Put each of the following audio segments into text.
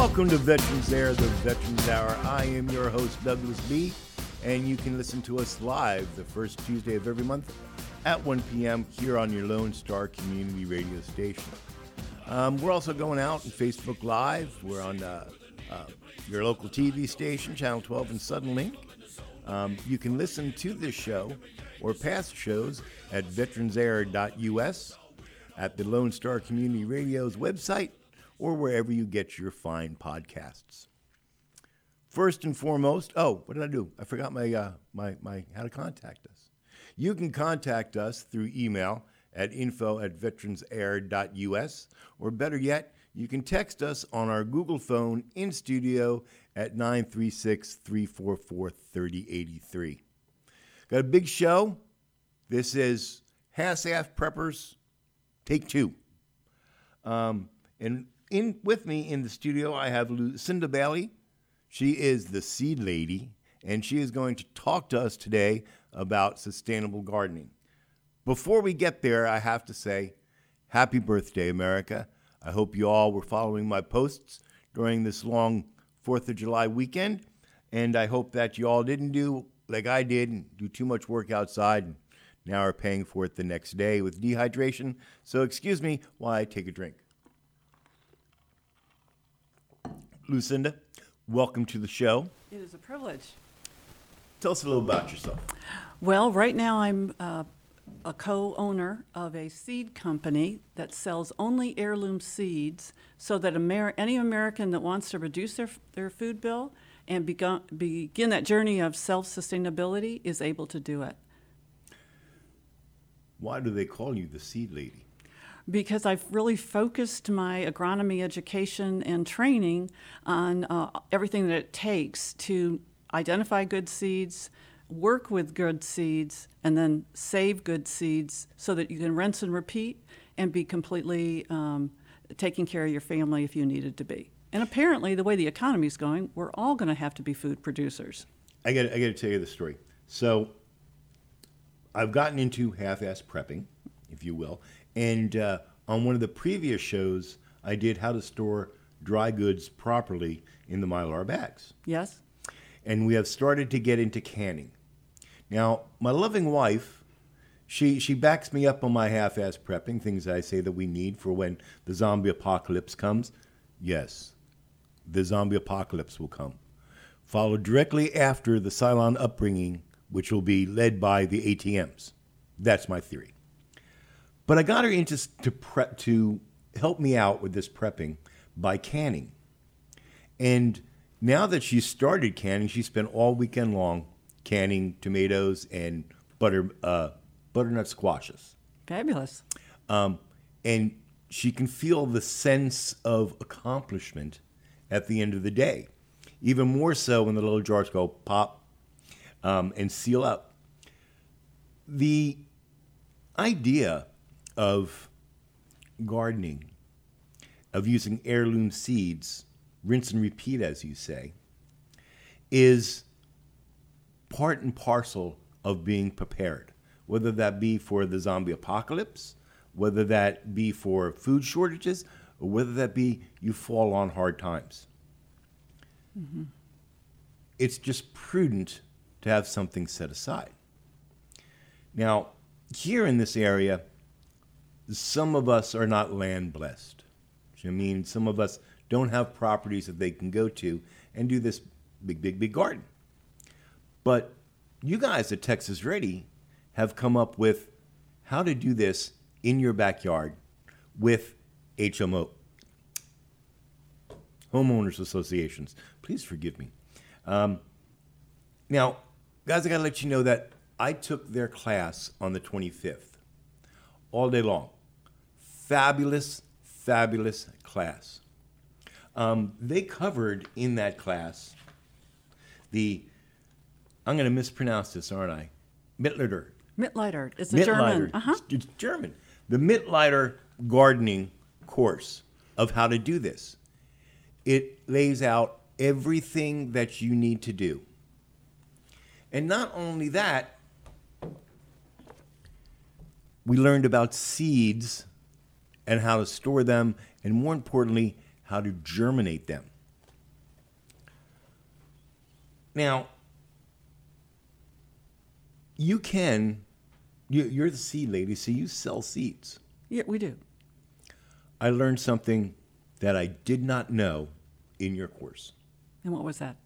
Welcome to Veterans Air, the Veterans Hour. I am your host, Douglas B., and you can listen to us live the first Tuesday of every month at 1 p.m. here on your Lone Star Community Radio station. Um, we're also going out on Facebook Live. We're on uh, uh, your local TV station, Channel 12 and Suddenlink. Um, you can listen to this show or past shows at veteransair.us, at the Lone Star Community Radio's website, or wherever you get your fine podcasts. First and foremost, oh, what did I do? I forgot my, uh, my, my how to contact us. You can contact us through email at info at veteransair.us, or better yet, you can text us on our Google phone in studio at 936 344 3083. Got a big show. This is Half-Ass Preppers, take two. Um, and in with me in the studio, I have Lucinda Bailey. She is the seed lady, and she is going to talk to us today about sustainable gardening. Before we get there, I have to say, happy birthday, America. I hope you all were following my posts during this long 4th of July weekend, and I hope that you all didn't do like I did and do too much work outside and now are paying for it the next day with dehydration. So excuse me while I take a drink. Lucinda, welcome to the show. It is a privilege. Tell us a little about yourself. Well, right now I'm uh, a co owner of a seed company that sells only heirloom seeds so that Amer- any American that wants to reduce their, their food bill and begun, begin that journey of self sustainability is able to do it. Why do they call you the seed lady? Because I've really focused my agronomy education and training on uh, everything that it takes to identify good seeds, work with good seeds, and then save good seeds so that you can rinse and repeat and be completely um, taking care of your family if you needed to be. And apparently, the way the economy is going, we're all going to have to be food producers. I got I got to tell you the story. So, I've gotten into half-ass prepping, if you will, and uh, on one of the previous shows, I did how to store dry goods properly in the mylar bags. Yes. And we have started to get into canning. Now, my loving wife, she, she backs me up on my half ass prepping, things I say that we need for when the zombie apocalypse comes. Yes, the zombie apocalypse will come. Followed directly after the Cylon upbringing, which will be led by the ATMs. That's my theory. But I got her into to prep to help me out with this prepping by canning. And now that she started canning, she spent all weekend long canning tomatoes and butter uh, butternut squashes. Fabulous. Um, and she can feel the sense of accomplishment at the end of the day. Even more so when the little jars go pop um, and seal up. The idea of gardening, of using heirloom seeds, rinse and repeat, as you say, is part and parcel of being prepared, whether that be for the zombie apocalypse, whether that be for food shortages, or whether that be you fall on hard times. Mm-hmm. It's just prudent to have something set aside. Now, here in this area, some of us are not land blessed. I mean, some of us don't have properties that they can go to and do this big, big, big garden. But you guys at Texas Ready have come up with how to do this in your backyard with HMO, homeowners associations. Please forgive me. Um, now, guys, I got to let you know that I took their class on the 25th, all day long. Fabulous, fabulous class. Um, they covered in that class the, I'm going to mispronounce this, aren't I? Mittler. Mittleider. It's a German. Uh-huh. It's German. The Mittleider gardening course of how to do this. It lays out everything that you need to do. And not only that, we learned about seeds and how to store them, and more importantly, how to germinate them. Now, you can, you, you're the seed lady, so you sell seeds. Yeah, we do. I learned something that I did not know in your course And what was that?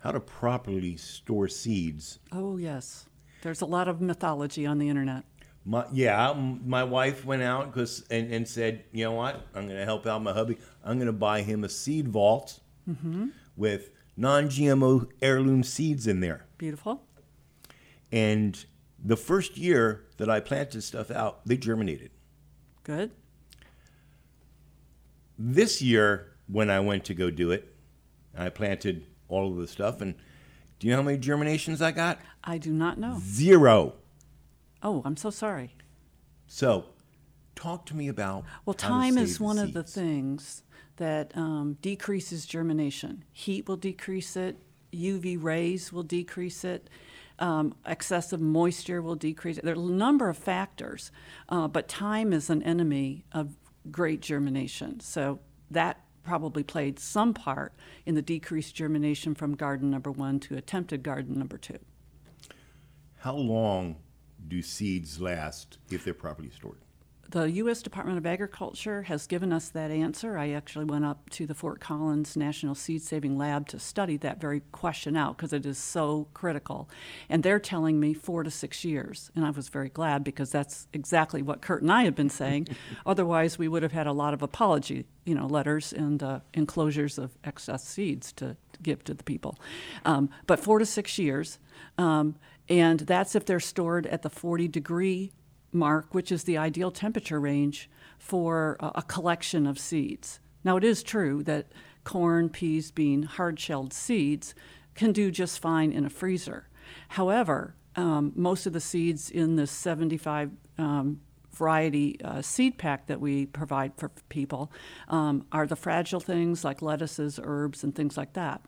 how to properly store seeds. Oh, yes. There's a lot of mythology on the internet. My, yeah, my wife went out 'cause- and, and said, you know what? I'm going to help out my hubby. I'm going to buy him a seed vault mm-hmm. with non GMO heirloom seeds in there. Beautiful. And the first year that I planted stuff out, they germinated. Good. This year, when I went to go do it, I planted all of the stuff. And do you know how many germinations I got? I do not know. Zero. Oh, I'm so sorry. So, talk to me about. Well, time is one of the things that um, decreases germination. Heat will decrease it, UV rays will decrease it, um, excessive moisture will decrease it. There are a number of factors, uh, but time is an enemy of great germination. So that probably played some part in the decreased germination from garden number one to attempted garden number two. How long do seeds last if they're properly stored? The U.S. Department of Agriculture has given us that answer. I actually went up to the Fort Collins National Seed Saving Lab to study that very question out because it is so critical. And they're telling me four to six years. And I was very glad because that's exactly what Kurt and I have been saying. Otherwise, we would have had a lot of apology, you know, letters and uh, enclosures of excess seeds to, to give to the people. Um, but four to six years. Um, and that's if they're stored at the 40 degree mark, which is the ideal temperature range for a, collection of seeds. Now, it is true that corn, peas, bean, hard shelled seeds can do just fine in a freezer. However, um, most of the seeds in this 75 um, variety uh, seed pack that we provide for people um, are the fragile things like lettuces, herbs, and things like that.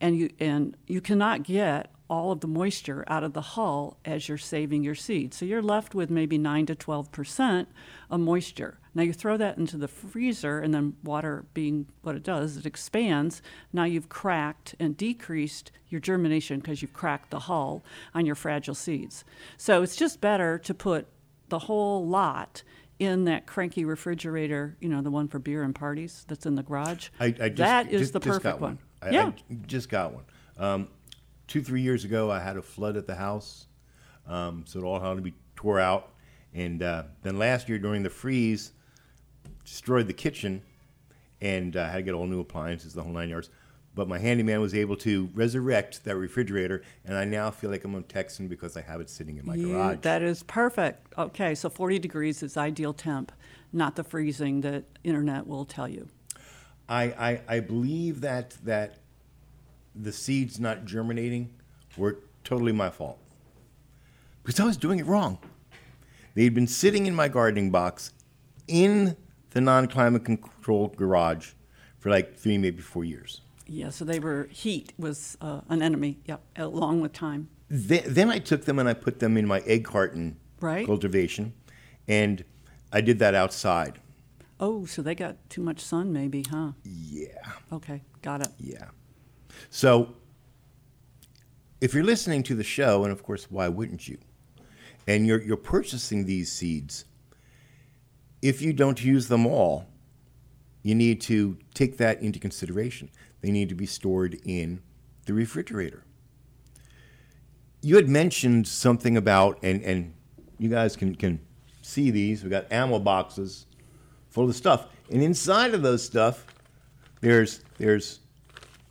And you, and you cannot get all of the moisture out of the hull as you're saving your seed. So you're left with maybe 9 to 12 percent of moisture. Now you throw that into the freezer, and then water being what it does, it expands. Now you've cracked and decreased your germination because you've cracked the hull on your fragile seeds. So it's just better to put the whole lot in that cranky refrigerator, you know, the one for beer and parties that's in the garage. I, I just, that is just- the perfect got one. I, yeah. I just got one. Um, two, three years ago, I had a flood at the house, um, so it all had to be tore out. And uh, then last year during the freeze, destroyed the kitchen, and uh, had to get all new appliances, the whole nine yards. But my handyman was able to resurrect that refrigerator, and I now feel like I'm a Texan because I have it sitting in my You- garage. That is perfect. Okay, so 40 degrees is ideal temp, not the freezing that internet will tell you. I, I, I believe that that the seeds not germinating were totally my fault because I was doing it wrong. They'd been sitting in my gardening box in the non-climate controlled garage for like three, maybe four years. Yeah, so they were, heat was uh, an enemy, yep, along with time. Then, then I took them and I put them in my egg carton Right. cultivation, and I did that outside. Oh, so they got too much sun, maybe, huh? Yeah. Okay, got it. Yeah. So, if you're listening to the show, and of course, why wouldn't you? And you're, you're purchasing these seeds, if you don't use them all, you need to take that into consideration. They need to be stored in the refrigerator. you had mentioned something about, and, and you guys can, can see these. We've got ammo boxes full of stuff, and inside of those stuff, there's there's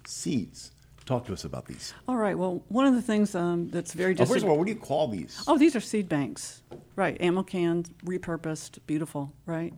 seeds. Talk to us about these. All right. Well, one of the things um, that's very Oh, first of all, what do you call these? Oh, these are seed banks, right? Ammo cans, repurposed, beautiful, right?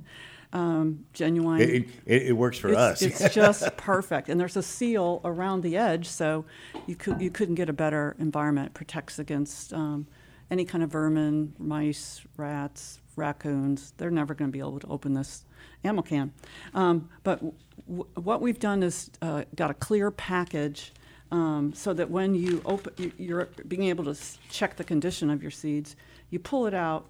Um, genuine. It, it, it it works for it's, us. it's just perfect, and there's a seal around the edge, so you could you couldn't get a better environment. It protects against um, any kind of vermin, mice, rats, raccoons. They're never going to be able to open this ammo can. Um, but w- what we've done is uh, got a clear package. Um, so that when you open, you, you're being able to check the condition of your seeds. You pull it out,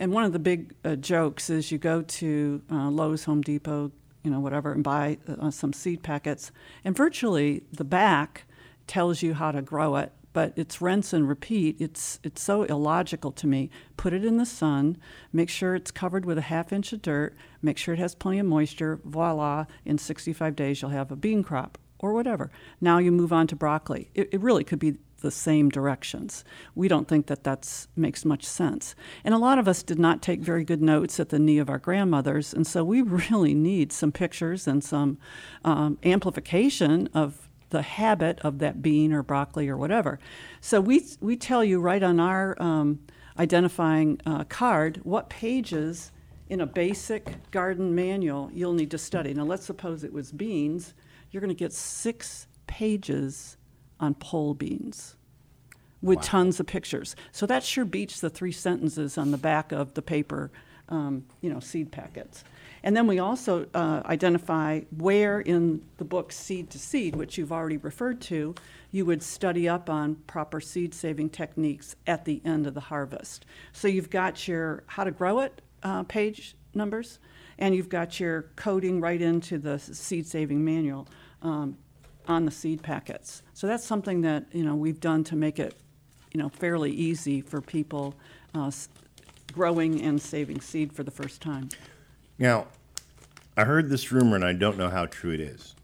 and one of the big uh, jokes is you go to uh, Lowe's, Home Depot, you know, whatever, and buy uh, some seed packets, and virtually the back tells you how to grow it, but it's rinse and repeat. It's it's so illogical to me. Put it in the sun, make sure it's covered with a half inch of dirt, make sure it has plenty of moisture. Voila! In 65 days, you'll have a bean crop or whatever. Now you move on to broccoli. It, it really could be the same directions. We don't think that that makes much sense. And a lot of us did not take very good notes at the knee of our grandmothers, and so we really need some pictures and some um, amplification of the habit of that bean or broccoli or whatever. So we, we tell you right on our um, identifying uh, card what pages in a basic garden manual you'll need to study. Now, let's suppose it was beans. You're going to get six pages on pole beans with tons of pictures. So that sure beats the three sentences on the back of the paper, um, you know, seed packets. And then we also uh, identify where in the book Seed to Seed, which you've already referred to, you would study up on proper seed saving techniques at the end of the harvest. So you've got your how to grow it uh, page numbers, and you've got your coding right into the seed saving manual um, on the seed packets. So that's something that you know we've done to make it you know fairly easy for people uh, growing and saving seed for the first time. Now, I heard this rumor, and I don't know how true it is,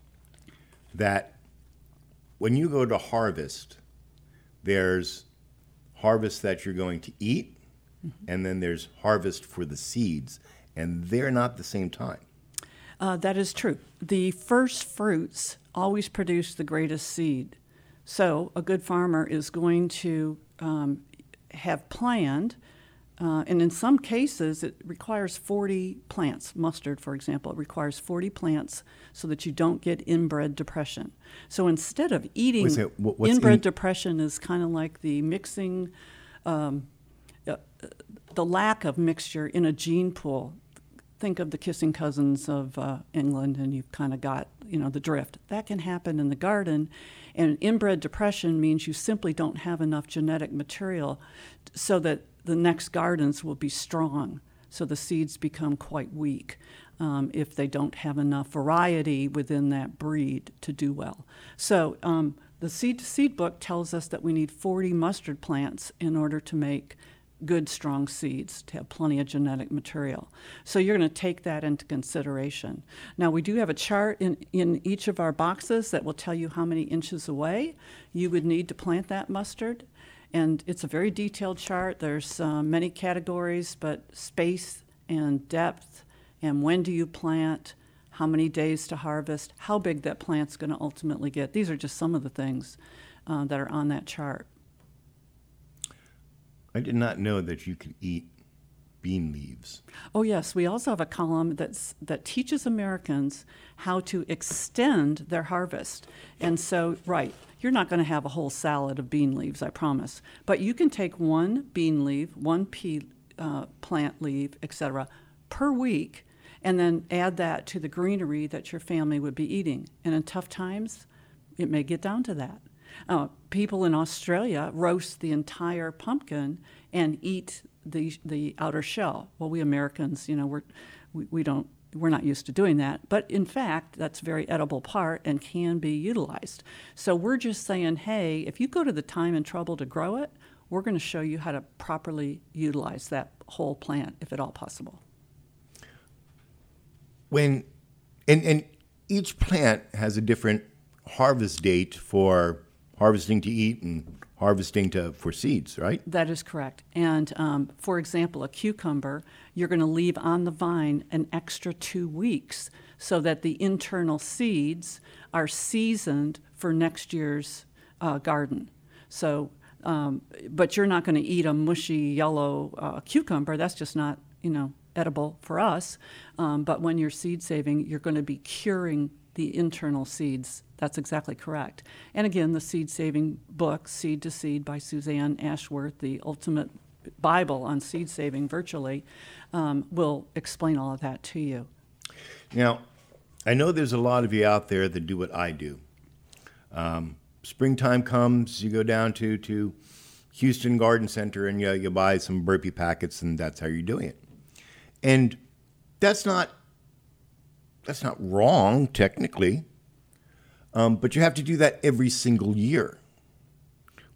that when you go to harvest, there's harvest that you're going to eat, and then there's harvest for the seeds, and they're not the same time. Uh, that is true. The first fruits always produce the greatest seed. So a good farmer is going to um, have planned, uh, and in some cases it requires 40 plants. Mustard, for example, it requires 40 plants so that you don't get inbred depression. So instead of eating, Wait a what's inbred in- depression is kind of like the mixing um, the lack of mixture in a gene pool. Think of the kissing cousins of uh, England, and you've kind of got you know the drift. That can happen in the garden, and inbred depression means you simply don't have enough genetic material, so that the next gardens will be strong. So the seeds become quite weak um, if they don't have enough variety within that breed to do well. So um, the seed to seed book tells us that we need 40 mustard plants in order to make good, strong seeds, to have plenty of genetic material. So you're going to take that into consideration. Now, we do have a chart in, in each of our boxes that will tell you how many inches away you would need to plant that mustard. And it's a very detailed chart. There's uh, many categories, but space and depth, and when do you plant, how many days to harvest, how big that plant's going to ultimately get. These are just some of the things uh, that are on that chart. I did not know that you could eat bean leaves. Oh yes, we also have a column that's that teaches Americans how to extend their harvest. And so, right, you're not going to have a whole salad of bean leaves, I promise. But you can take one bean leaf, one pea uh, plant leaf, etc., per week, and then add that to the greenery that your family would be eating. And in tough times, it may get down to that. Uh, people in Australia roast the entire pumpkin and eat the the outer shell. Well, we Americans, you know, we're we, we don't we're not used to doing that, but in fact, that's a very edible part and can be utilized. So we're just saying, hey, if you go to the time and trouble to grow it, we're going to show you how to properly utilize that whole plant, if at all possible. When and and each plant has a different harvest date for harvesting to eat and harvesting to for seeds, right? That is correct. And um, for example, a cucumber, you're going to leave on the vine an extra two weeks so that the internal seeds are seasoned for next year's uh, garden. So, um, but you're not going to eat a mushy yellow uh, cucumber. That's just not, you know, edible for us. Um, but when you're seed saving, you're going to be curing the internal seeds. That's exactly correct. And again, the seed saving book, Seed to Seed by Suzanne Ashworth, the ultimate Bible on seed saving virtually, um, will explain all of that to you. Now, I know there's a lot of you out there that do what I do. Um, springtime comes, you go down to, to Houston Garden Center and you, you buy some burpee packets, and that's how you're doing it. And that's not that's not wrong technically, um, but you have to do that every single year.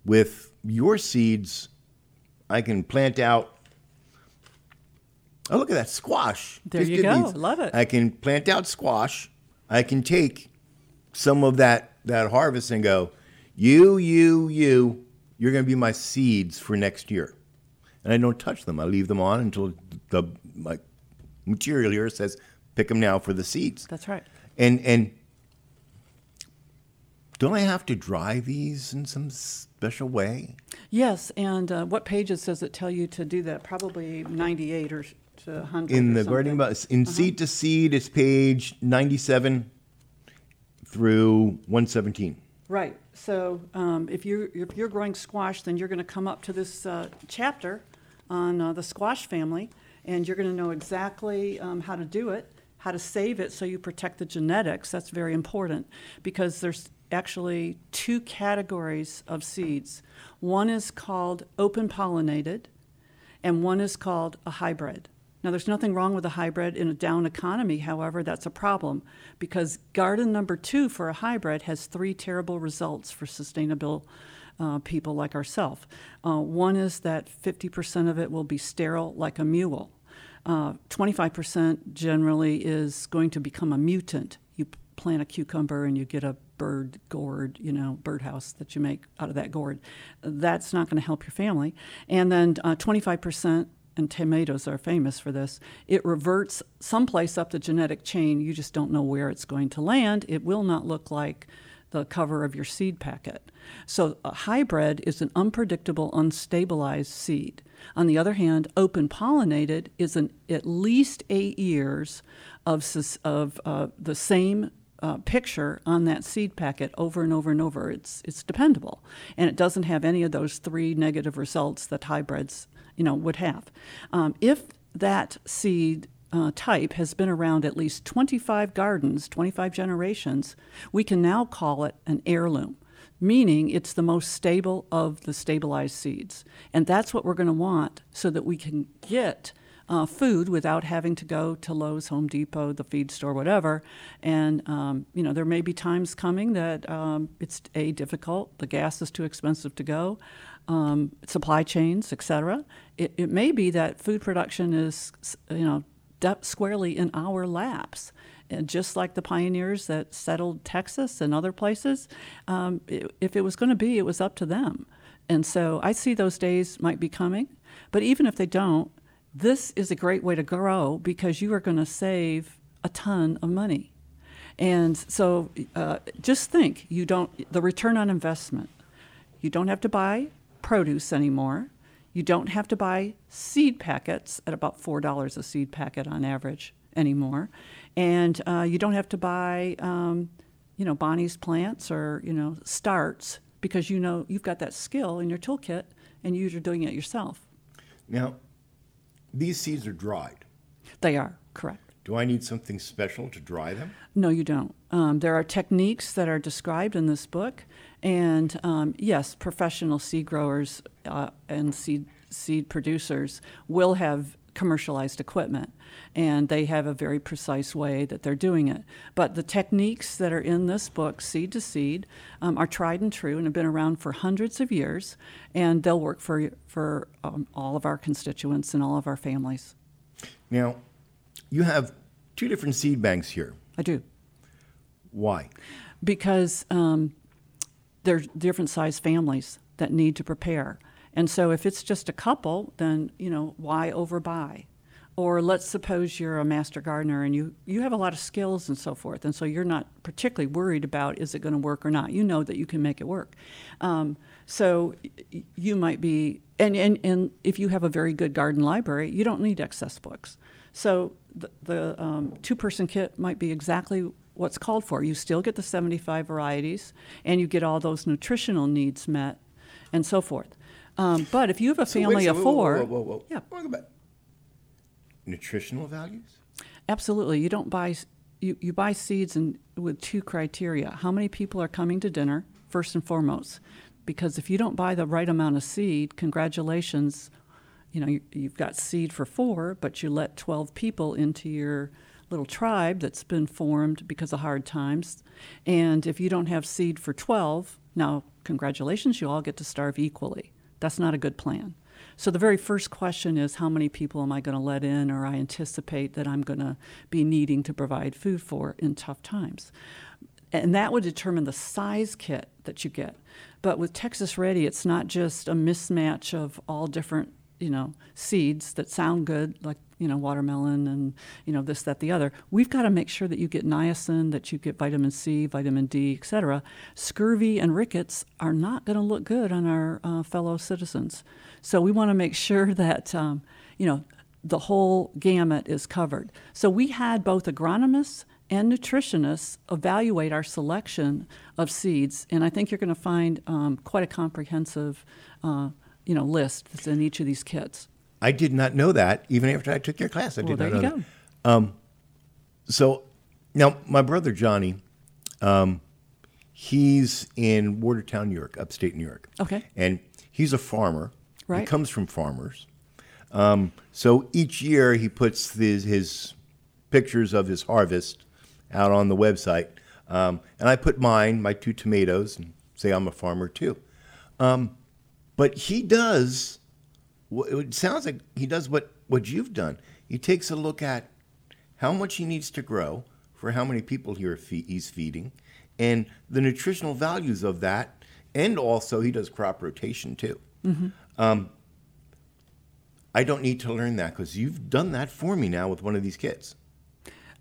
With your seeds, I can plant out. Oh, look at that squash! There Just you go. these. Love it. I can plant out squash. I can take some of that that harvest and go, you, you, you, you're going to be my seeds for next year, and I don't touch them. I leave them on until the my material here says pick them now for the seeds. That's right. And and don't I have to dry these in some special way? Yes, and uh, what pages does it tell you to do that? Probably 98 or to 100. In the gardening about in seed to seed, it's page ninety-seven through one seventeen. Right. So um, if you're if you're growing squash, then you're going to come up to this uh, chapter on uh, the squash family, and you're going to know exactly um, how to do it, how to save it, so you protect the genetics. That's very important because there's actually two categories of seeds. One is called open pollinated, and one is called a hybrid. Now, there's nothing wrong with a hybrid in a down economy, however, that's a problem because garden number two for a hybrid has three terrible results for sustainable uh, people like ourselves. Uh, one is that 50% of it will be sterile like a mule. Uh, 25% generally is going to become a mutant. You plant a cucumber and you get a bird gourd, you know, birdhouse that you make out of that gourd. That's not going to help your family. And then uh, 25%, and tomatoes are famous for this, it reverts someplace up the genetic chain. You just don't know where it's going to land. It will not look like the cover of your seed packet. So a hybrid is an unpredictable, unstabilized seed. On the other hand, open pollinated is an at least eight years of, of uh, the same uh, picture on that seed packet over and over and over. It's it's dependable, and it doesn't have any of those three negative results that hybrids you know would have. Um, if that seed uh, type has been around at least 25 gardens, 25 generations, we can now call it an heirloom, meaning it's the most stable of the stabilized seeds. And that's what we're going to want so that we can get uh, food without having to go to Lowe's, Home Depot, the feed store, whatever. And, um, you know, there may be times coming that um, it's A, difficult, the gas is too expensive to go, um, supply chains, et cetera. It, it may be that food production is, you know, de- squarely in our laps. And just like the pioneers that settled Texas and other places, um, i if it was going to be, it was up to them. And so I see those days might be coming. But even if they don't, this is a great way to grow because you are going to save a ton of money. And so uh, just think you don't, the return on investment. You don't have to buy produce anymore. You don't have to buy seed packets at about $4 a seed packet on average anymore. And uh, you don't have to buy, um, you know, Bonnie's plants or, you know, starts because you know you've got that skill in your toolkit and you're doing it yourself. Now, these seeds are dried. They are, correct. Do I need something special to dry them? No, you don't. Um, there are techniques that are described in this book, and um, yes, professional seed growers uh, and seed seed producers will have commercialized equipment, and they have a very precise way that they're doing it. But the techniques that are in this book, Seed to Seed, um, are tried and true and have been around for hundreds of years, and they'll work for for um, all of our constituents and all of our families. Now, you have two different seed banks here. I do. Why? because um, they're different size families. that need to prepare. And so if it's just a couple, then, you know, why overbuy? Or let's suppose you're a master gardener and you, you have a lot of skills and so forth, and so you're not particularly worried about is it going to work or not. You know that you can make it work. Um, so you might be, and, and, and if you have a very good garden library, you don't need excess books. So the, the um, two person kit might be exactly what's called for. You still get the 75 varieties and you get all those nutritional needs met and so forth. Um, but if you have a So family a of four, Whoa, whoa, whoa. yeah. Nutritional values? absolutely, you don't buy you, you buy seeds and with two criteria: how many people are coming to dinner, first and foremost, because if you don't buy the right amount of seed, congratulations, you know you, you've got seed for four, but you let twelve people into your little tribe that's been formed because of hard times, and if you don't have seed for twelve, now congratulations, you all get to starve equally. That's not a good plan. So the very first question is how many people am I going to let in or I anticipate that I'm going to be needing to provide food for in tough times. And that would determine the size kit that you get. But with Texas Ready, it's not just a mismatch of all different, you know, seeds that sound good, like, you know, watermelon and, you know, this, that, the other. We've got to make sure that you get niacin, that you get vitamin C, vitamin D, et cetera. Scurvy and rickets are not going to look good on our uh, fellow citizens. So we want to make sure that, um, you know, the whole gamut is covered. So we had both agronomists and nutritionists evaluate our selection of seeds, and I think you're going to find um, quite a comprehensive, uh, you know, list that's in each of these kits. I did not know that. Even after I took your class, I Well, did there not you know go. that. So now my brother Johnny, um, he's in Watertown, New York, upstate New York. Okay. And he's a farmer. He Right. comes from farmers. Um, so each year he puts his, his pictures of his harvest out on the website. Um, and I put mine, my two tomatoes, and say I'm a farmer too. Um, but he does it sounds like he does what, what you've done. He takes a look at how much he needs to grow for how many people he's feeding and the nutritional values of that. And also, he does crop rotation too. Um, I don't need to learn that because you've done that for me now with one of these kits.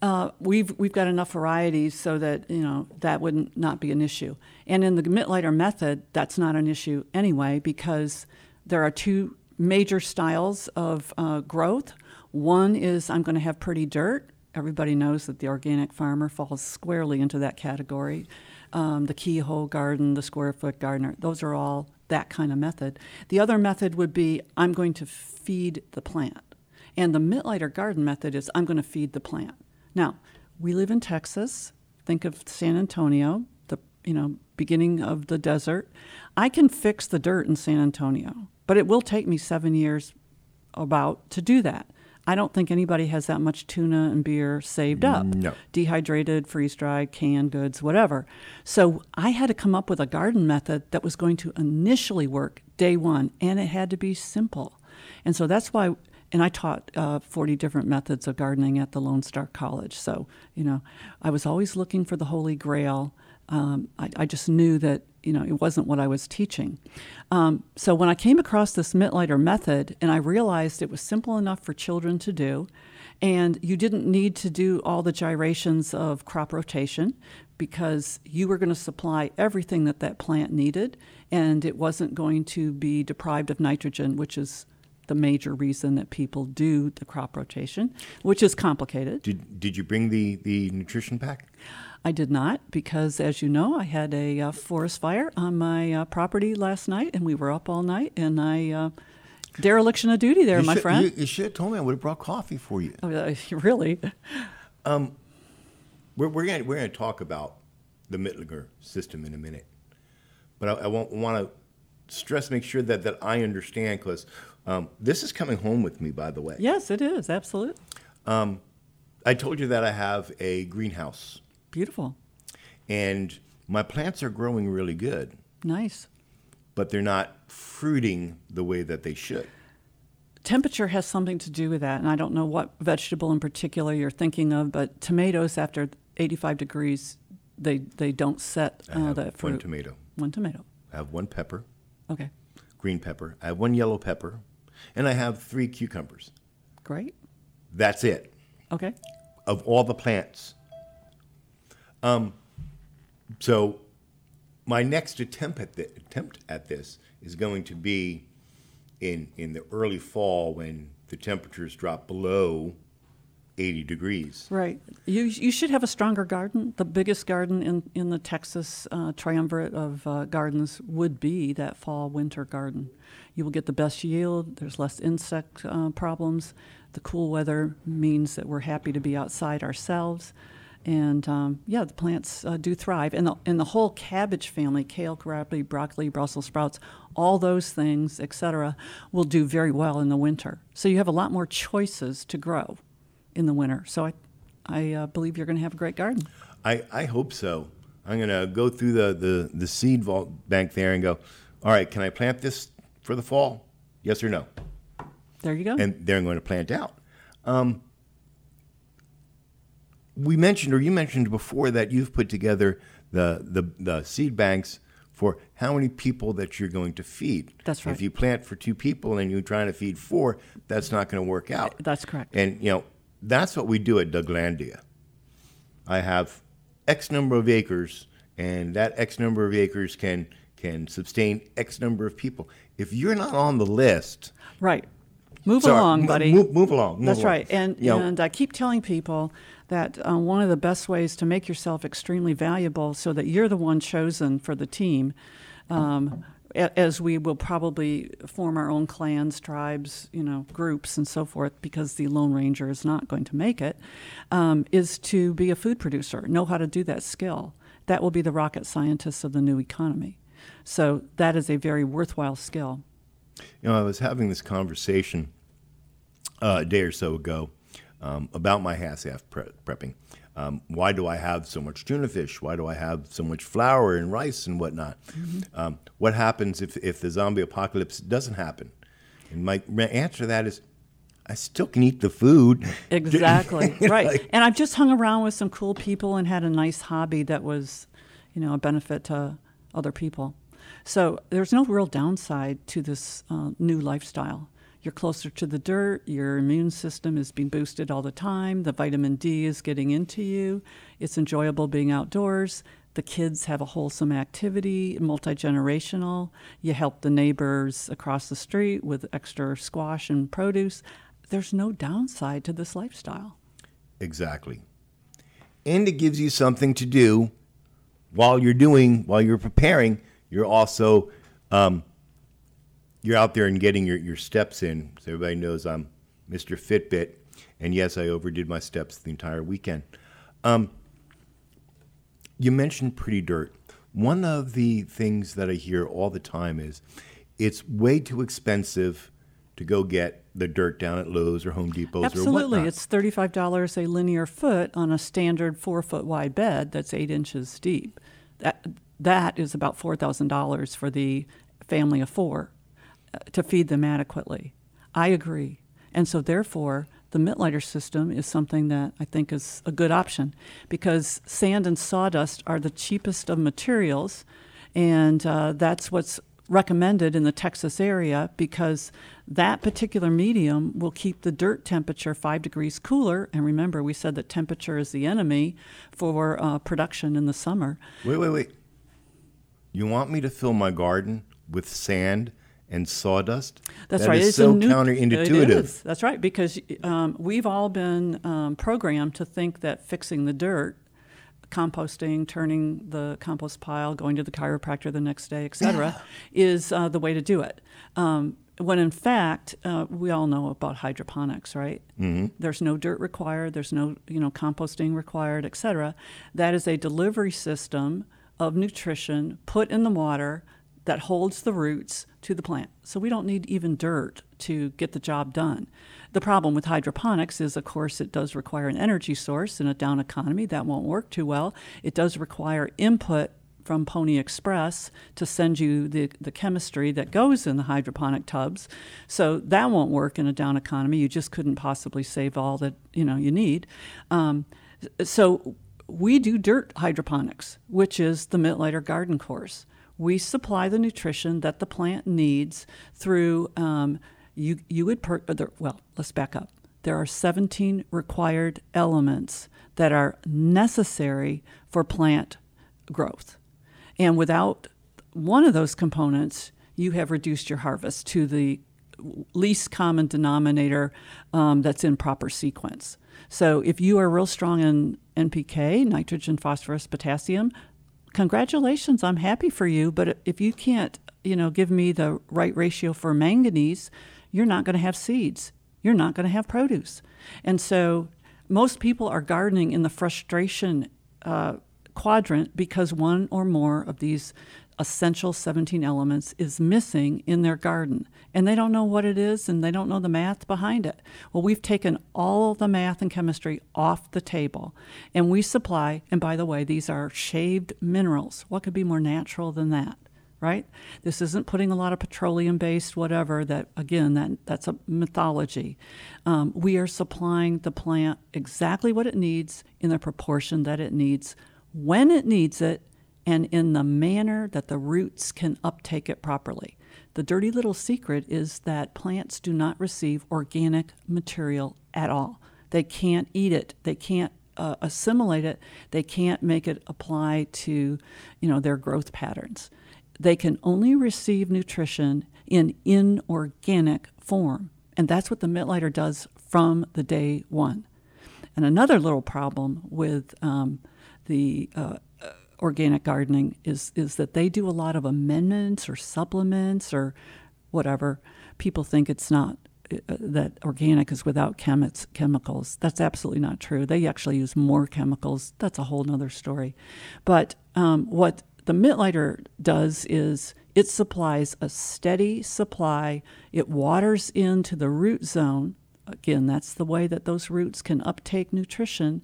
Uh, we've we've got enough varieties so that you know that would not be an issue. And in the Mittleider method, that's not an issue anyway because there are two major styles of uh, growth. One is I'm going to have pretty dirt. Everybody knows that the organic farmer falls squarely into that category. Um, the keyhole garden, the square foot gardener, those are all that kind of method. The other method would be I'm going to feed the plant. And the Mittleider garden method is I'm going to feed the plant. Now, we live in Texas. Think of San Antonio, the you know beginning of the desert. I can fix the dirt in San Antonio, but it will take me seven years about to do that. I don't think anybody has that much tuna and beer saved up. No. Dehydrated, freeze dried, canned goods, whatever. So I had to come up with a garden method that was going to initially work day one, and it had to be simple. And so that's why, and I taught uh, 40 different methods of gardening at the Lone Star College. So, you know, I was always looking for the Holy Grail. Um, I, I just knew that, you know, it wasn't what I was teaching. Um, so when I came across this Mittleider method and I realized it was simple enough for children to do, and you didn't need to do all the gyrations of crop rotation because you were going to supply everything that that plant needed, and it wasn't going to be deprived of nitrogen, which is the major reason that people do the crop rotation, which is complicated. Did, did you bring the, the nutrition pack? I did not because, as you know, I had a uh, forest fire on my uh, property last night, and we were up all night, and I uh, dereliction of duty there, you my should, friend. You, you should have told me. I would have brought coffee for you. Oh, really? We're, we're going we're gonna talk about the Mittlinger system in a minute. But I, I want, to stress, make sure that, that I understand, because um, this is coming home with me, by the way. Yes, it is. Absolutely. I told you that I have a greenhouse, Beautiful. and my plants are growing really good, Nice. but they're not fruiting the way that they should. Temperature has something to do with that, and I don't know what vegetable in particular you're thinking of, but tomatoes after 85 degrees, they they don't set I uh, have the one tomato. One tomato. I have one pepper. Okay, green pepper. I have one yellow pepper, and I have three cucumbers. great. That's it Okay, of all the plants. Um, so my next attempt at the, attempt at this is going to be in in the early fall when the temperatures drop below 80 degrees. right. You you should have a stronger garden. The biggest garden in in the Texas uh, triumvirate of uh, gardens would be that fall winter garden. You will get the best yield. There's less insect uh, problems. The cool weather means that we're happy to be outside ourselves. And um, yeah, the plants uh, do thrive, and the and the whole cabbage family, kale, broccoli, broccoli, Brussels sprouts, all those things, etc., will do very well in the winter. So you have a lot more choices to grow in the winter. So I, I uh, believe you're going to have a great garden. I, I hope so. I'm going to go through the, the, the seed vault bank there and go, all right, can I plant this for the fall? Yes or no? There you go. And they're going to plant out. Um, we mentioned, or you mentioned before, that you've put together the, the, the seed banks for how many people that you're going to feed. That's right. If you plant for two people and you're trying to feed four, that's not going to work out. That's correct. And you know, that's what we do at Douglandia. I have X number of acres, and that X number of acres can can sustain X number of people. If you're not on the list, Right. Move Sorry, along, buddy. Move, move along. move That's along. right. And You know, and I keep telling people that uh, one of the best ways to make yourself extremely valuable, so that you're the one chosen for the team. Um, as we will probably form our own clans, tribes, you know, groups, and so forth, because the Lone Ranger is not going to make it, um, is to be a food producer, know how to do that skill. That will be the rocket scientists of the new economy. So that is a very worthwhile skill. You know, I was having this conversation uh, a day or so ago um, about my half-half pre- prepping. Um, why do I have so much tuna fish? Why do I have so much flour and rice and whatnot? Um, what happens if, if the zombie apocalypse doesn't happen? And my, my answer to that is, I still can eat the food. Exactly. right. Like- and I've just hung around with some cool people and had a nice hobby that was, you know, a benefit to other people. So there's no real downside to this uh, new lifestyle. You're closer to the dirt, your immune system is being boosted all the time, the vitamin D is getting into you, it's enjoyable being outdoors. The kids have a wholesome activity, multi generational. You help the neighbors across the street with extra squash and produce. There's no downside to this lifestyle. Exactly. And it gives you something to do while you're doing, while you're preparing. You're also, um, you're out there and getting your, your steps in. So everybody knows I'm Mr. Fitbit. And yes, I overdid my steps the entire weekend. Um, you mentioned pretty dirt. One of the things that I hear all the time is it's way too expensive to go get the dirt down at Lowe's or Home Depot's or Absolutely. It's $35 a linear foot on a standard four foot wide bed that's eight inches deep. That, that is about $4,000 for the family of four to feed them adequately. I agree. And so, therefore, the Mittleider system is something that I think is a good option because sand and sawdust are the cheapest of materials, and uh, that's what's recommended in the Texas area because that particular medium will keep the dirt temperature five degrees cooler. And remember, we said that temperature is the enemy for uh, production in the summer. Wait, wait, wait. You want me to fill my garden with sand and sawdust? That's That right. is It's so new- counterintuitive. It is. That's right, because um, we've all been um, programmed to think that fixing the dirt, composting, turning the compost pile, going to the chiropractor the next day, et cetera, is uh, the way to do it. Um, when in fact, uh, we all know about hydroponics, right? Mm-hmm. There's no dirt required. There's no, you know, composting required, et cetera. That is a delivery system of nutrition put in the water that holds the roots to the plant. So we don't need even dirt to get the job done. The problem with hydroponics is, of course, it does require an energy source in a down economy. That won't work too well. It does require input from Pony Express to send you the, the chemistry that goes in the hydroponic tubs. So that won't work in a down economy. You just couldn't possibly save all that you know you need. Um, so we do dirt hydroponics, which is the Mittleider Garden course. We supply the nutrition that the plant needs through um, you. You would per, well. Let's back up. There are 17 required elements that are necessary for plant growth, and without one of those components, you have reduced your harvest to the least common denominator um, that's in proper sequence. So if you are real strong in NPK, nitrogen, phosphorus, potassium, congratulations, I'm happy for you. But if you can't, you know, give me the right ratio for manganese, you're not going to have seeds. You're not going to have produce. And so most people are gardening in the frustration uh, quadrant because one or more of these essential 17 elements is missing in their garden and they don't know what it is and they don't know the math behind it. Well, we've taken all the math and chemistry off the table and we supply, and by the way, these are shaved minerals. What could be more natural than that? Right? This isn't putting a lot of petroleum based whatever that again that that's a mythology. Um, we are supplying the plant exactly what it needs in the proportion that it needs when it needs it and in the manner that the roots can uptake it properly. The dirty little secret is that plants do not receive organic material at all. They can't eat it. They can't uh, assimilate it. They can't make it apply to, you know, their growth patterns. They can only receive nutrition in inorganic form, and that's what the Mittleider does from the day one. And another little problem with um, the uh, organic gardening is is that they do a lot of amendments or supplements or whatever. People think it's not uh, that organic is without chemi- chemicals. That's absolutely not true. They actually use more chemicals. That's a whole other story. But um, what the Mittleider does is it supplies a steady supply. It waters into the root zone Again, that's the way that those roots can uptake nutrition.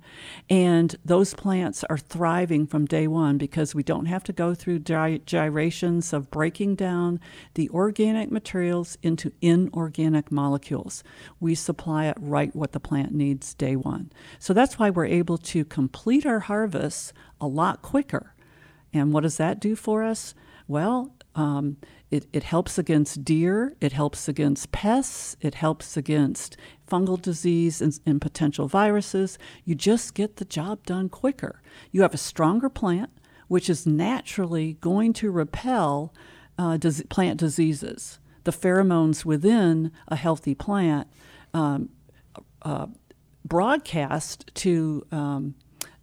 And those plants are thriving from day one because we don't have to go through gy- gyrations of breaking down the organic materials into inorganic molecules. We supply it right what the plant needs day one. So that's why we're able to complete our harvests a lot quicker. And what does that do for us? Well, um, it, it helps against deer, it helps against pests, it helps against fungal disease and, and potential viruses. You just get the job done quicker. You have a stronger plant, which is naturally going to repel uh, plant diseases. The pheromones within a healthy plant um, uh, broadcast to um,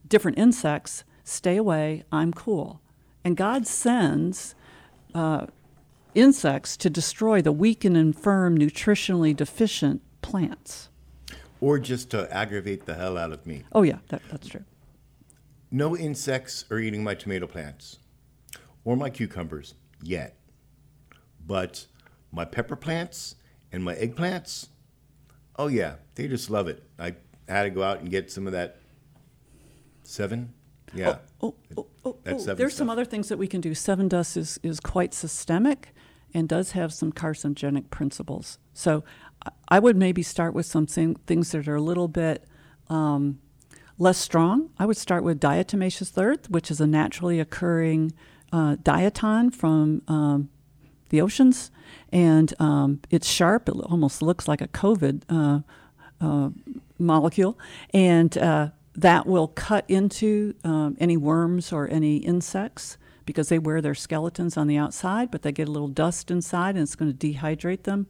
different insects stay away, I'm cool. And God sends uh, insects to destroy the weak and infirm, nutritionally deficient plants. Or just to aggravate the hell out of me. Oh, yeah, that, that's true. No insects are eating my tomato plants or my cucumbers yet. But my pepper plants and my eggplants, oh, yeah, they just love it. I had to go out and get some of that seven. Yeah. Oh, oh, oh, oh, oh. There's some other things that we can do. Sevin dust is, is quite systemic and does have some carcinogenic principles. So I would maybe start with some things that are a little bit um, less strong. I would start with diatomaceous earth, which is a naturally occurring uh, diatom from um, the oceans, and um, it's sharp. It almost looks like a COVID uh, uh, molecule, and uh, that will cut into um, any worms or any insects because they wear their skeletons on the outside, but they get a little dust inside and it's going to dehydrate them.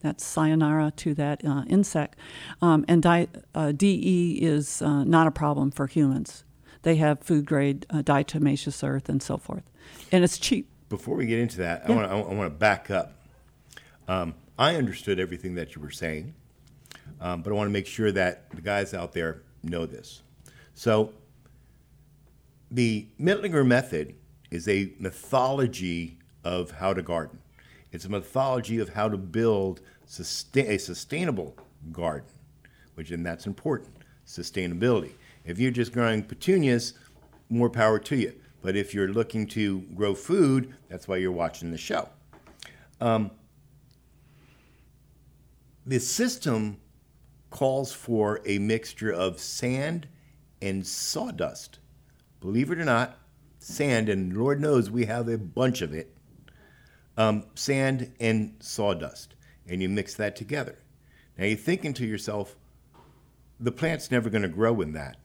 That's sayonara to that uh, insect. Um, and di- uh, DE is uh, not a problem for humans. They have food grade uh, diatomaceous earth and so forth. And it's cheap. Before we get into that, yeah. I want to back up. Um, I understood everything that you were saying, um, but I want to make sure that the guys out there know this. So, the Mittleider method is a mythology of how to garden. It's a mythology of how to build sustain, a sustainable garden, which and that's important. Sustainability. If you're just growing petunias, more power to you. But if you're looking to grow food, that's why you're watching the show. Um, the system calls for a mixture of sand and sawdust. Believe it or not, sand, and Lord knows we have a bunch of it, um, sand and sawdust, and you mix that together. Now you're thinking to yourself, the plant's never going to grow in that.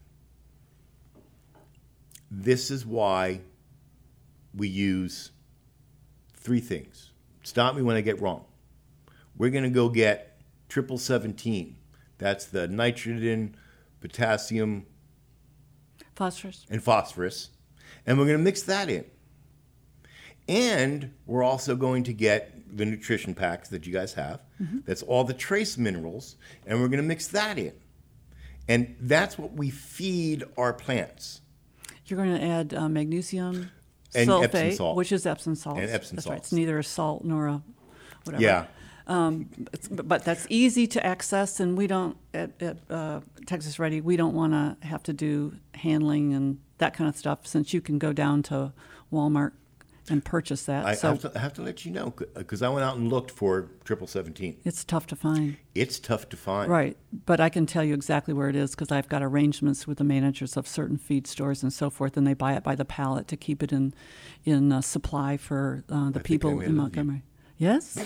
This is why we use three things. Stop me when I get wrong. We're going to go get triple 17. That's the nitrogen, potassium, Phosphorus. and phosphorus. And we're going to mix that in. And we're also going to get the nutrition packs that you guys have. That's all the trace minerals. And we're going to mix that in. And that's what we feed our plants. You're going to add uh, magnesium And sulfate, Epsom salt. which is Epsom salt. And Epsom that's right. It's neither a salt nor a whatever. Yeah. It's- but that's easy to access, and we don't at, at uh, Texas Ready. We don't want to have to do handling and that kind of stuff, since you can go down to Walmart and purchase that. I so have, to, I have to let you know because I went out and looked for triple 17. it's tough to find. It's tough to find. Right, but I can tell you exactly where it is because I've got arrangements with the managers of certain feed stores and so forth, and they buy it by the pallet to keep it in in uh, supply for uh, the think people in. Montgomery. Yes,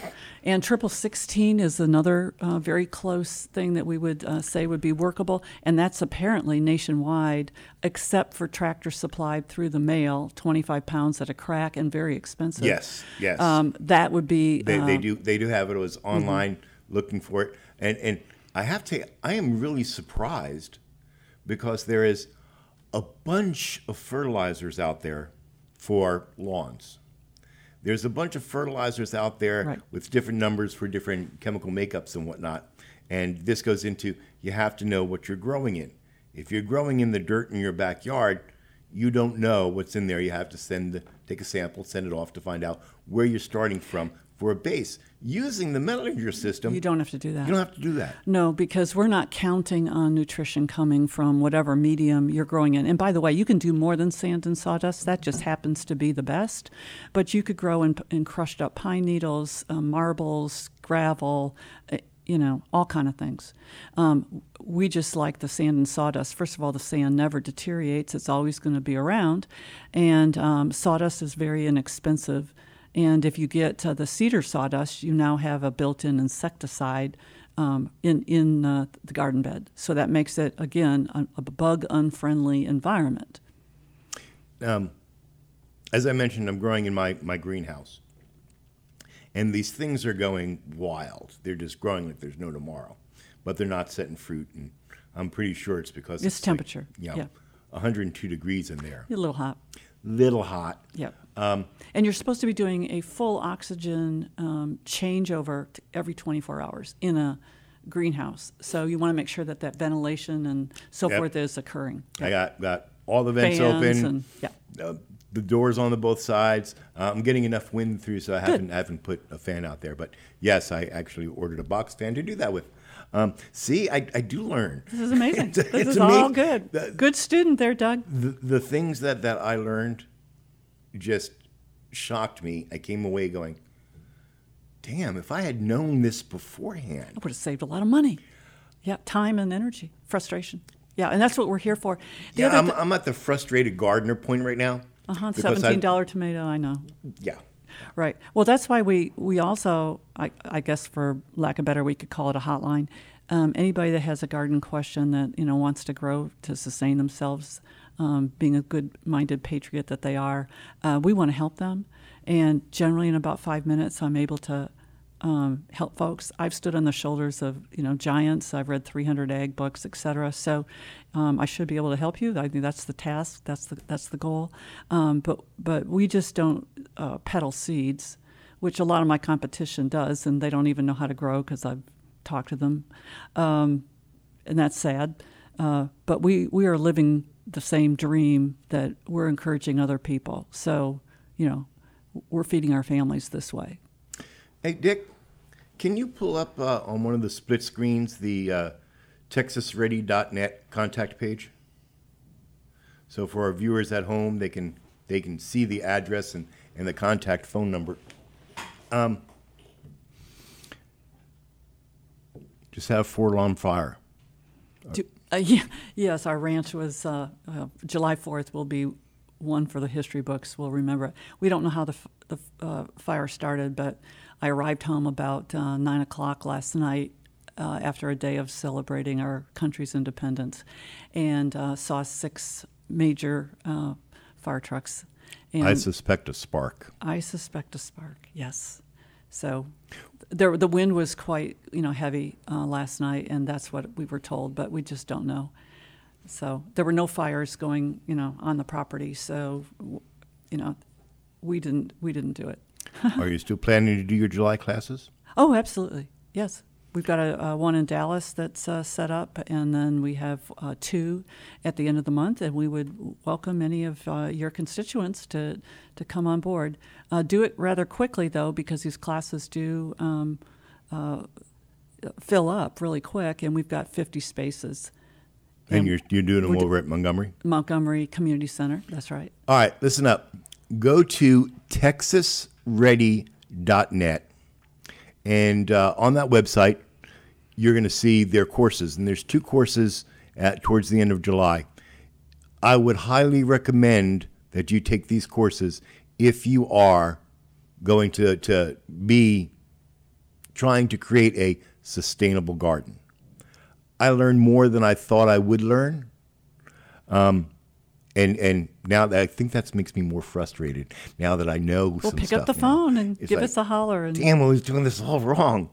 and triple sixteen is another uh, very close thing that we would uh, say would be workable, and that's apparently nationwide, except for tractor supplied through the mail, twenty five pounds at a crack and very expensive. Yes, yes. Um, that would be. They, they uh, do they do have it. I was online looking for it, and and I have to. I am really surprised because there is a bunch of fertilizers out there for lawns. There's a bunch of fertilizers out there Right. with different numbers for different chemical makeups and whatnot. And this goes into you have to know what you're growing in. If you're growing in the dirt in your backyard, you don't know what's in there. You have to send take a sample, send it off to find out where you're starting from for a base. Using the Mellinger system, You don't have to do that. you don't have to do that. No, because we're not counting on nutrition coming from whatever medium you're growing in. And by the way, you can do more than sand and sawdust. That just happens to be the best. But you could grow in, in crushed up pine needles, uh, marbles, gravel, uh, you know, all kind of things. Um, we just like the sand and sawdust. First of all, the sand never deteriorates; it's always going to be around, and um, sawdust is very inexpensive. And if you get uh, the cedar sawdust, you now have a built-in insecticide um, in in uh, the garden bed. So that makes it again a, a bug-unfriendly environment. As I mentioned, I'm growing in my, my greenhouse. And these things are going wild. They're just growing like there's no tomorrow. But they're not setting fruit. And I'm pretty sure it's because It's like, temperature, you know, yeah. 102 degrees in there. A little hot. Little hot. Yep. Um, and you're supposed to be doing a full oxygen um, changeover every 24 hours in a greenhouse. So you want to make sure that that ventilation and so Yep. forth is occurring. I got, got all the vents Fans open. and- yeah. uh, the doors on the both sides. Uh, I'm getting enough wind through, so I haven't haven't put a fan out there. But yes, I actually ordered a box fan to do that with. Um, see, I, I do learn. This is amazing. It's- this is all good. the- good student there, Doug. the, the things that, that I learned just shocked me. I came away going, damn, if I had known this beforehand. I would have saved a lot of money. Yeah, time and energy, frustration. Yeah, and that's what we're here for. The Yeah, I'm, th- I'm at the frustrated gardener point right now. uh-huh, seventeen dollar tomato. I know. Yeah. Right. Well, that's why we we also, I, I guess, for lack of better, we could call it a hotline. Um, anybody that has a garden question that you know wants to grow to sustain themselves, um, being a good-minded patriot that they are, uh, we want to help them. And generally, in about five minutes, I'm able to um, help folks. I've stood on the shoulders of you know giants. I've read 300 ag books, etc. So um, I should be able to help you. I think that's the task. That's the that's the goal. Um, but but we just don't uh, peddle seeds, which a lot of my competition does, and they don't even know how to grow because I've talked to them, um, and that's sad. Uh, but we we are living the same dream that we're encouraging other people. So you know, we're feeding our families this way. Hey, Dick, can you pull up uh, on one of the split screens the uh, TexasReady.net contact page? So for our viewers at home, they can they can see the address and, and the contact phone number. Um, just have Fort on fire. Do, uh, yeah, yes, our ranch was uh, uh, July 4th will be one for the history books We'll remember it. We don't know how the, f- the uh, fire started, but I arrived home about uh, 9 o'clock last night uh, after a day of celebrating our country's independence and uh, saw six major uh, fire trucks. And I suspect a spark. I suspect a spark, yes. So there, the wind was quite, you know, heavy uh, last night, and that's what we were told, but we just don't know. So there were no fires going, you know, on the property. So, you know, we didn't we didn't do it. Are you still planning to do your July classes? Oh, absolutely, yes. We've got a, a one in Dallas that's uh, set up, and then we have uh, two at the end of the month, and we would welcome any of uh, your constituents to to come on board. Uh, do it rather quickly though, because these classes do um, uh, fill up really quick, and we've got 50 spaces. And you're, you're doing them over at Montgomery? Montgomery Community Center. That's right. All right, listen up. Go to texasready.net. And uh, on that website, you're going to see their courses. And there's two courses at, towards the end of July. I would highly recommend that you take these courses if you are going to, to be trying to create a sustainable garden. I learned more than I thought I would learn and and now that I think that makes me more frustrated. Now that I know Well, pick up the phone and give like, us a holler. And Damn, I was doing this all wrong.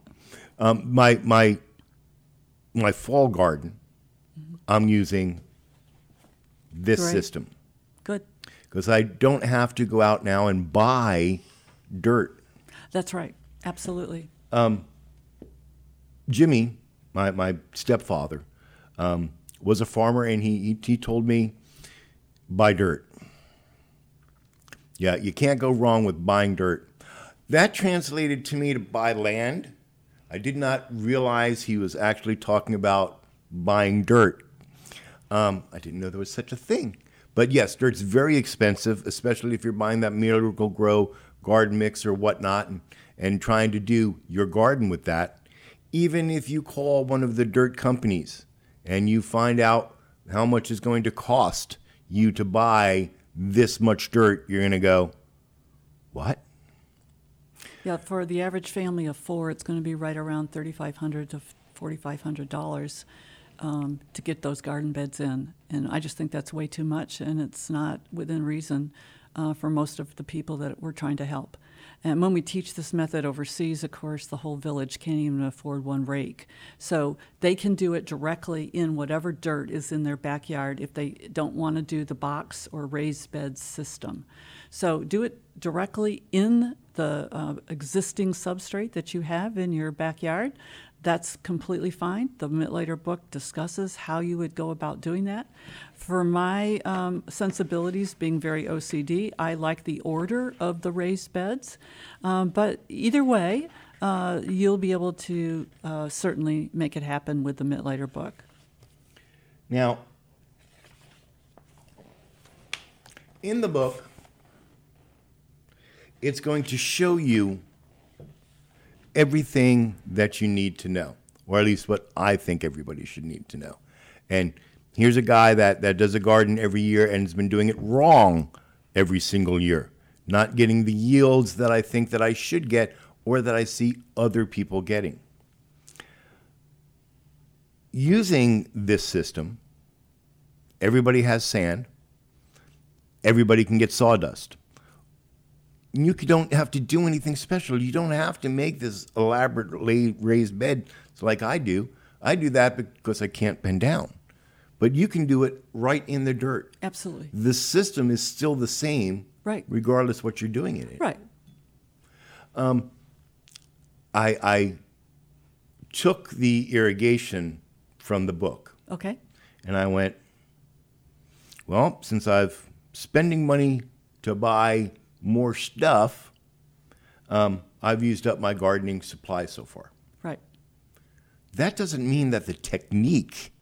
Um, my my my fall garden, I'm using this system good. because I don't have to go out now and buy dirt. That's right. Absolutely. Jimmy, my, my stepfather, um, was a farmer, and he, he told me, buy dirt. Yeah, you can't go wrong with buying dirt. That translated to me to buy land. I did not realize he was actually talking about buying dirt. Um, I didn't know there was such a thing. But yes, dirt's very expensive, especially if you're buying that Miracle-Gro garden mix or whatnot and, and trying to do your garden with that. Even if you call one of the dirt companies and you find out how much is going to cost you to buy this much dirt, you're going to go, what? Yeah, for the average family of four, it's going to be right around thirty-five hundred to forty-five hundred dollars um, to get those garden beds in, and I just think that's way too much, and it's not within reason uh, for most of the people that we're trying to help. And when we teach this method overseas, of course, the whole village can't even afford one rake. So they can do it directly in whatever dirt is in their backyard if they don't want to do the box or raised bed system. So do it directly in the uh, existing substrate that you have in your backyard. That's completely fine. The Mittleider book discusses how you would go about doing that. For my um, sensibilities, being very OCD, I like the order of the raised beds. Um, but either way, uh, you'll be able to uh, certainly make it happen with the Mittleider book. Now, in the book, it's going to show you everything that you need to know, or at least what I think everybody should need to know. And here's a guy that, that does a garden every year and has been doing it wrong every single year, not getting the yields that I think that I should get or that I see other people getting. Using this system, everybody has sand, everybody can get sawdust you don't have to do anything special. You don't have to make this elaborate la- raised bed like I do. I do that because I can't bend down. But you can do it right in the dirt. Absolutely. The system is still the same, Right. regardless what you're doing in it. Right. Um, I, I took the irrigation from the book Okay. and I went, well, since I've spending money to buy more stuff, um, I've used up my gardening supply so far. Right. That doesn't mean that the technique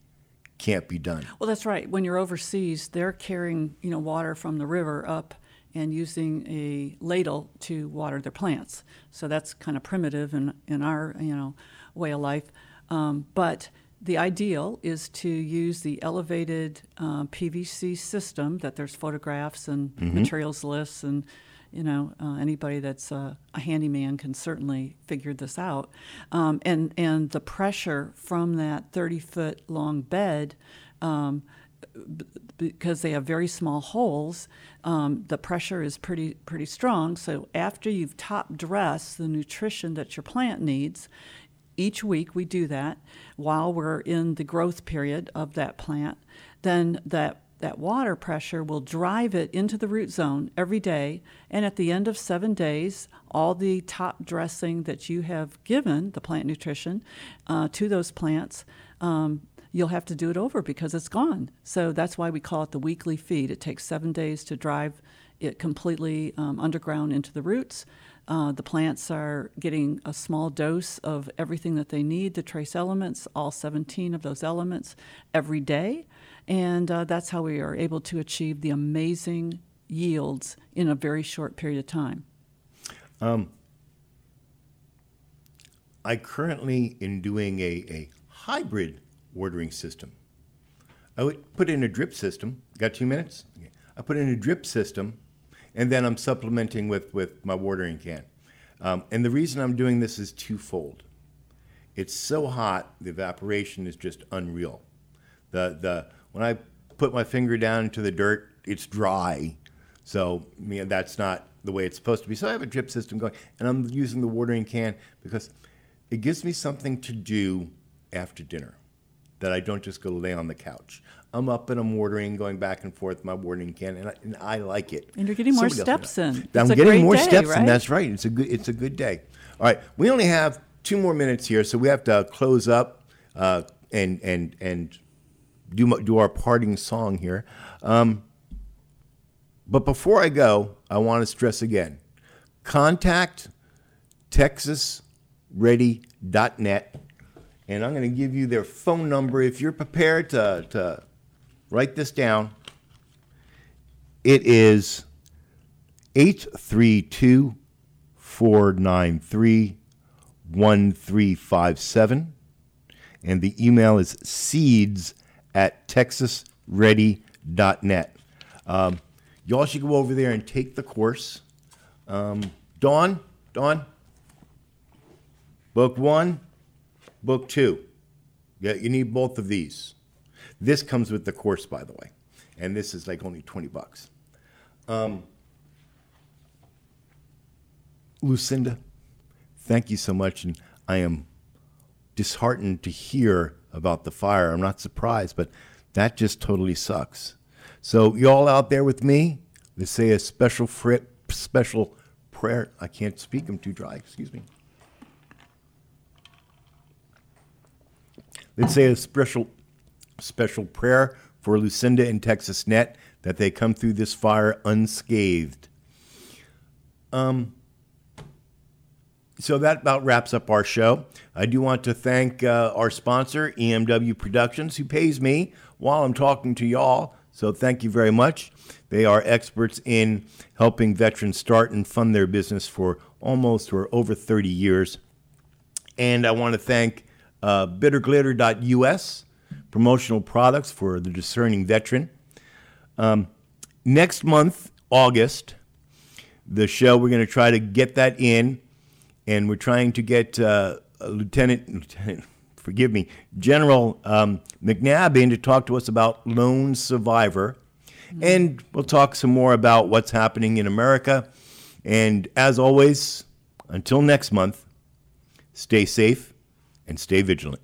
can't be done. Well, that's right. When you're overseas, they're carrying you know water from the river up and using a ladle to water their plants. So that's kind of primitive in in our you know way of life. Um, but the ideal is to use the elevated uh, PVC system that there's photographs and materials lists and you know uh, anybody that's uh, a handyman can certainly figure this out um, and and the pressure from that 30 foot long bed um, b- because they have very small holes, um, the pressure is pretty pretty strong. So after you've top dressed the nutrition that your plant needs, each week we do that while we're in the growth period of that plant. Then that that water pressure will drive it into the root zone every day, and at the end of seven days, all the top dressing that you have given the plant nutrition uh, to those plants. Um, you'll have to do it over because it's gone. So that's why we call it the weekly feed. It takes seven days to drive it completely um, underground into the roots. Uh, the plants are getting a small dose of everything that they need, the trace elements, all 17 of those elements every day. And uh, that's how we are able to achieve the amazing yields in a very short period of time. I currently am doing a, a hybrid watering system. I would put in a drip system. Got two minutes? Okay. I put in a drip system, and then I'm supplementing with, with my watering can. Um, and the reason I'm doing this is twofold. It's so hot, the evaporation is just unreal. The, the, when I put my finger down into the dirt, it's dry. So I mean, that's not the way it's supposed to be. So I have a drip system going, and I'm using the watering can because it gives me something to do after dinner that I don't just go lay on the couch. I'm up and I'm watering, going back and forth my watering can, and I, and I like it. And you're getting more Somebody steps in. I'm getting more day, steps in. That's right. It's a good. It's a good day. All right, we only have two more minutes here, so we have to close up uh, and and and do do our parting song here. Um, but before I go, I want to stress again: contact TexasReady.net, and I'm going to give you their phone number if you're prepared to to write this down. It is 832 493 1357. And the email is seeds at texasready.net. Um, y'all should go over there and take the course. Um, Dawn, Dawn, book one, book two. Yeah, you need both of these. This comes with the course, by the way, and this is like only 20 bucks. Um, Lucinda, thank you so much, and I am disheartened to hear about the fire. I'm not surprised, but that just totally sucks. So, y'all out there with me, let's say a special fri- special prayer. I can't speak. I'm too dry. Excuse me. Let's say a special special prayer for Lucinda and Texas Net that they come through this fire unscathed. Um, so that about wraps up our show. I do want to thank uh, our sponsor, EMW Productions, who pays me while I'm talking to y'all. So thank you very much. They are experts in helping veterans start and fund their business for almost or over 30 years. And I want to thank uh, bitterglitter.us, promotional products for the discerning veteran. Um, next month, August, the show, we're going to try to get that in, and we're trying to get uh, Lieutenant, Lieutenant, forgive me, General um, McNabb in to talk to us about Lone Survivor. And we'll talk some more about what's happening in America. And as always, until next month, stay safe and stay vigilant.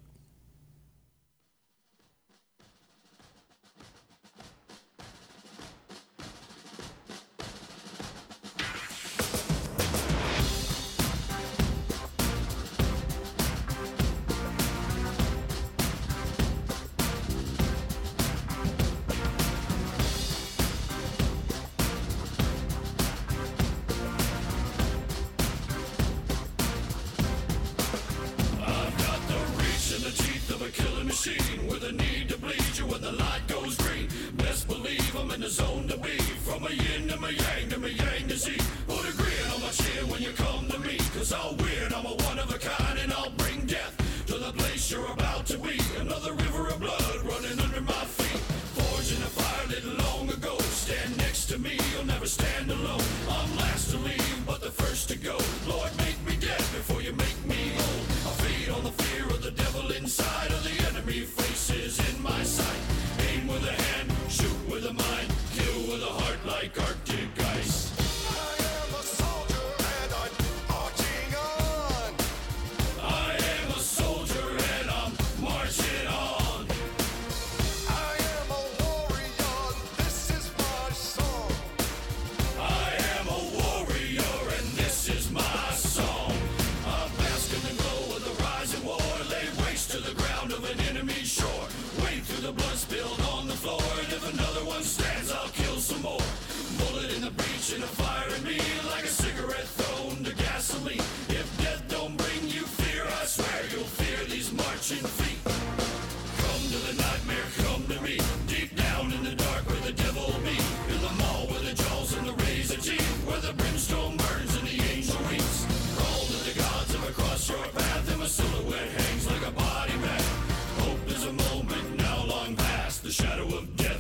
the shadow of death.